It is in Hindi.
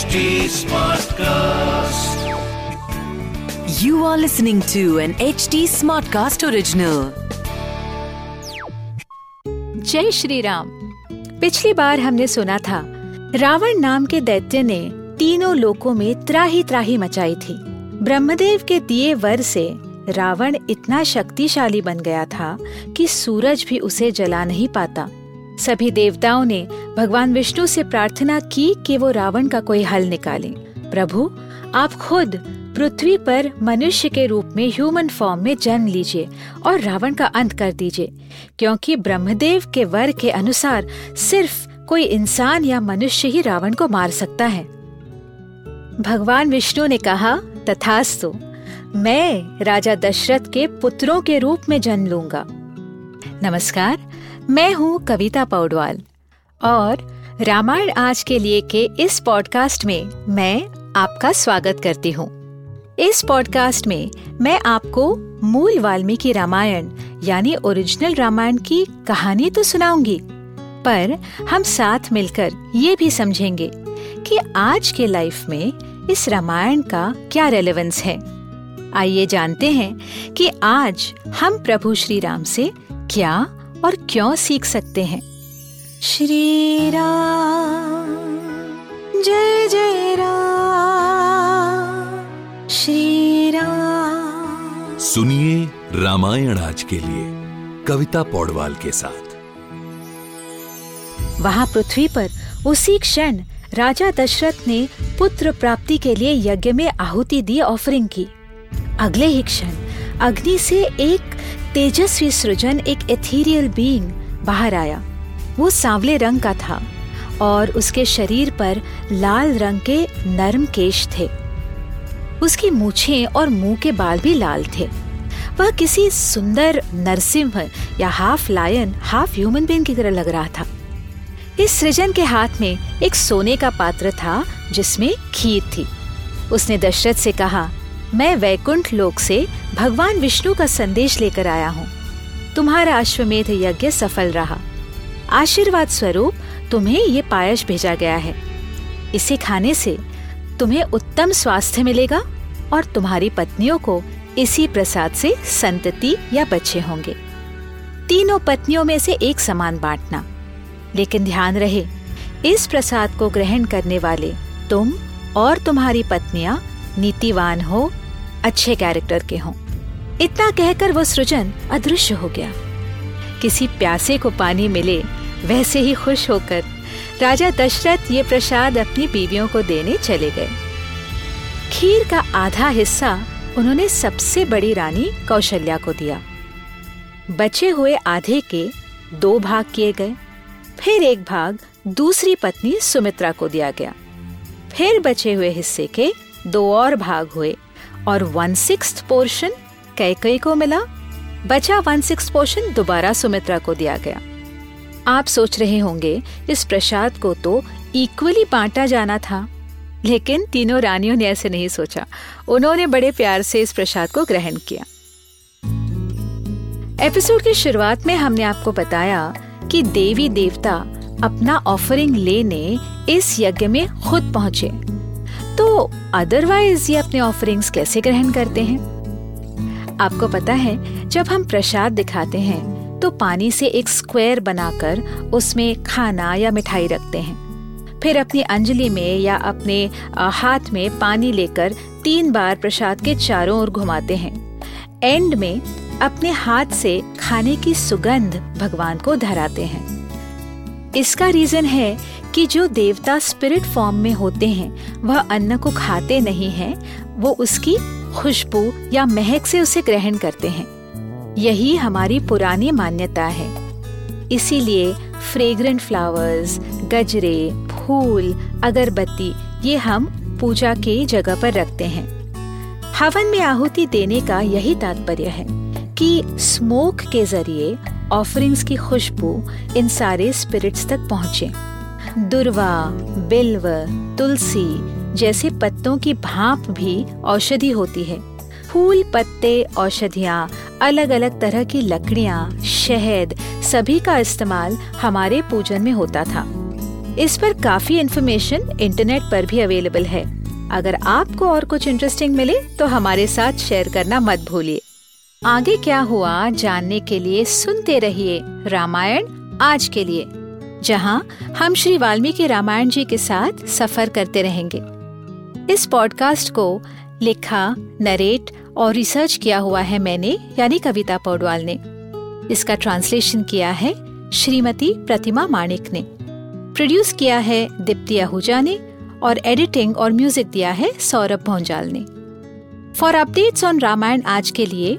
HD Smartcast. You are listening to an HD Smartcast original. जय श्री राम पिछली बार हमने सुना था रावण नाम के दैत्य ने तीनों लोकों में त्राही त्राही मचाई थी ब्रह्मदेव के दिए वर से रावण इतना शक्तिशाली बन गया था कि सूरज भी उसे जला नहीं पाता सभी देवताओं ने भगवान विष्णु से प्रार्थना की कि वो रावण का कोई हल निकालें। प्रभु, आप खुद पृथ्वी पर मनुष्य के रूप में ह्यूमन फॉर्म में जन्म लीजिए और रावण का अंत कर दीजिए, क्योंकि ब्रह्मदेव के वर के अनुसार सिर्फ़ कोई इंसान या मनुष्य ही रावण को मार सकता है। भगवान विष्णु ने कहा, तथास्तु, मैं राजा दशरथ के पुत्रों के रूप में जन्म लूँगा। नमस्कार मैं हूँ कविता पौडवाल। और रामायण आज के लिए के इस पॉडकास्ट में मैं आपका स्वागत करती हूँ। इस पॉडकास्ट में मैं आपको मूल वाल्मीकि रामायण, यानी ओरिजिनल रामायण की कहानी तो सुनाऊँगी, पर हम साथ मिलकर ये भी समझेंगे कि आज के लाइफ में इस रामायण का क्या रेलेवेंस है। आइए जानते हैं कि आज हम प्रभु श्री राम से क्या और क्यों सीख सकते हैं? श्री राम जय जय राम श्री राम सुनिए रामायण आज के लिए कविता पौडवाल के साथ। वहाँ पृथ्वी पर उसी क्षण राजा दशरथ ने पुत्र प्राप्ति के लिए यज्ञ में आहुति दी ऑफरिंग की। अगले ही क्षण अग्नि से एक तेजस्वी सृजन एक एथीरियल बीइंग बाहर आया। वो सांवले रंग का था और उसके शरीर पर लाल रंग के नरम केश थे। उसकी मूछें और मुँह के बाल भी लाल थे। वह किसी सुंदर नरसिंह या half lion half human being की तरह लग रहा था। इस सृजन के हाथ में एक सोने का पात्र था जिसमें खीर थी। उसने दशरथ से कहा मैं वैकुंठ लोक से भगवान विष्णु का संदेश लेकर आया हूँ। तुम्हारा अश्वमेध यज्ञ सफल रहा। आशीर्वाद स्वरूप तुम्हें ये पायस भेजा गया है। इसे खाने से तुम्हें उत्तम स्वास्थ्य मिलेगा और तुम्हारी पत्नियों को इसी प्रसाद से संतति या बच्चे होंगे। तीनों पत्नियों में से एक समान बांटना। लेकिन ध्यान रहे, इस प्रसाद को ग्रहण करने वाले तुम और तुम्हारी पत्नियाँ नीतिवान हो अच्छे कैरेक्टर के हों। इतना कहकर वो सृजन अदृश्य हो गया। किसी प्यासे को पानी मिले, वैसे ही खुश होकर राजा दशरथ ये प्रसाद अपनी बीवियों को देने चले गए। खीर का आधा हिस्सा उन्होंने सबसे बड़ी रानी कौशल्या को दिया। बचे हुए आधे के दो भाग किए गए। फिर एक भाग दूसरी पत्नी सुमित्रा को दिया गया। फिर बचे हुए हिस्से के दो और भाग हुए। और वन सिक्स पोर्शन कैकई को मिला। बचा वन सिक्स पोर्शन दोबारा सुमित्रा को दिया गया। आप सोच रहे होंगे, इस प्रसाद को तो इक्वली बांटा जाना था। लेकिन तीनों रानियों ने ऐसे नहीं सोचा। उन्होंने बड़े प्यार से इस प्रसाद को ग्रहण किया। एपिसोड की शुरुआत में हमने आपको बताया कि देवी देवता अपना ऑफरिंग लेने इस यज्ञ में खुद पहुँचे। तो अदरवाइज़ ये अपने ऑफरिंग्स कैसे ग्रहण करते हैं? आपको पता है, जब हम प्रसाद दिखाते हैं तो पानी से एक स्क्वायर बनाकर उसमें खाना या मिठाई रखते हैं। फिर अपनी अंजलि में या अपने हाथ में पानी लेकर तीन बार प्रसाद के चारों ओर घुमाते हैं। एंड में अपने हाथ से खाने की सुगंध भगवान को धराते हैं। इसका रीजन है कि जो देवता स्पिरिट फॉर्म में होते हैं वह अन्न को खाते नहीं हैं, वो उसकी खुशबू या महक से उसे ग्रहण करते हैं। यही हमारी पुरानी मान्यता है। इसीलिए फ्रेग्रेंट फ्लावर्स गजरे फूल अगरबत्ती ये हम पूजा के जगह पर रखते हैं। हवन में आहुति देने का यही तात्पर्य है कि स्मोक के ज़रिए ऑफरिंग्स की खुशबू इन सारे स्पिरिट्स तक पहुँचे दुर्वा बिल्व तुलसी जैसे पत्तों की भाप भी औषधि होती है फूल पत्ते औषधियाँ अलग अलग तरह की लकड़ियाँ शहद सभी का इस्तेमाल हमारे पूजन में होता था इस पर काफ़ी इन्फॉर्मेशन इंटरनेट पर भी अवेलेबल है अगर आपको और कुछ इंटरेस्टिंग मिले तो हमारे साथ शेयर करना मत भूलिए आगे क्या हुआ जानने के लिए सुनते रहिए रामायण आज के लिए, जहाँ हम श्री वाल्मीकि रामायण जी के साथ सफ़र करते रहेंगे। इस पॉडकास्ट को लिखा, नरेट और रिसर्च किया हुआ है मैंने, यानी कविता पौडवाल ने। इसका ट्रांसलेशन किया है श्रीमती प्रतिमा माणिक ने। प्रोड्यूस किया है दीप्ति आहूजा ने और एडिटिंग और म्यूज़िक दिया है सौरभ भोंजाल ने। फॉर अपडेट्स ऑन रामायण आज के लिए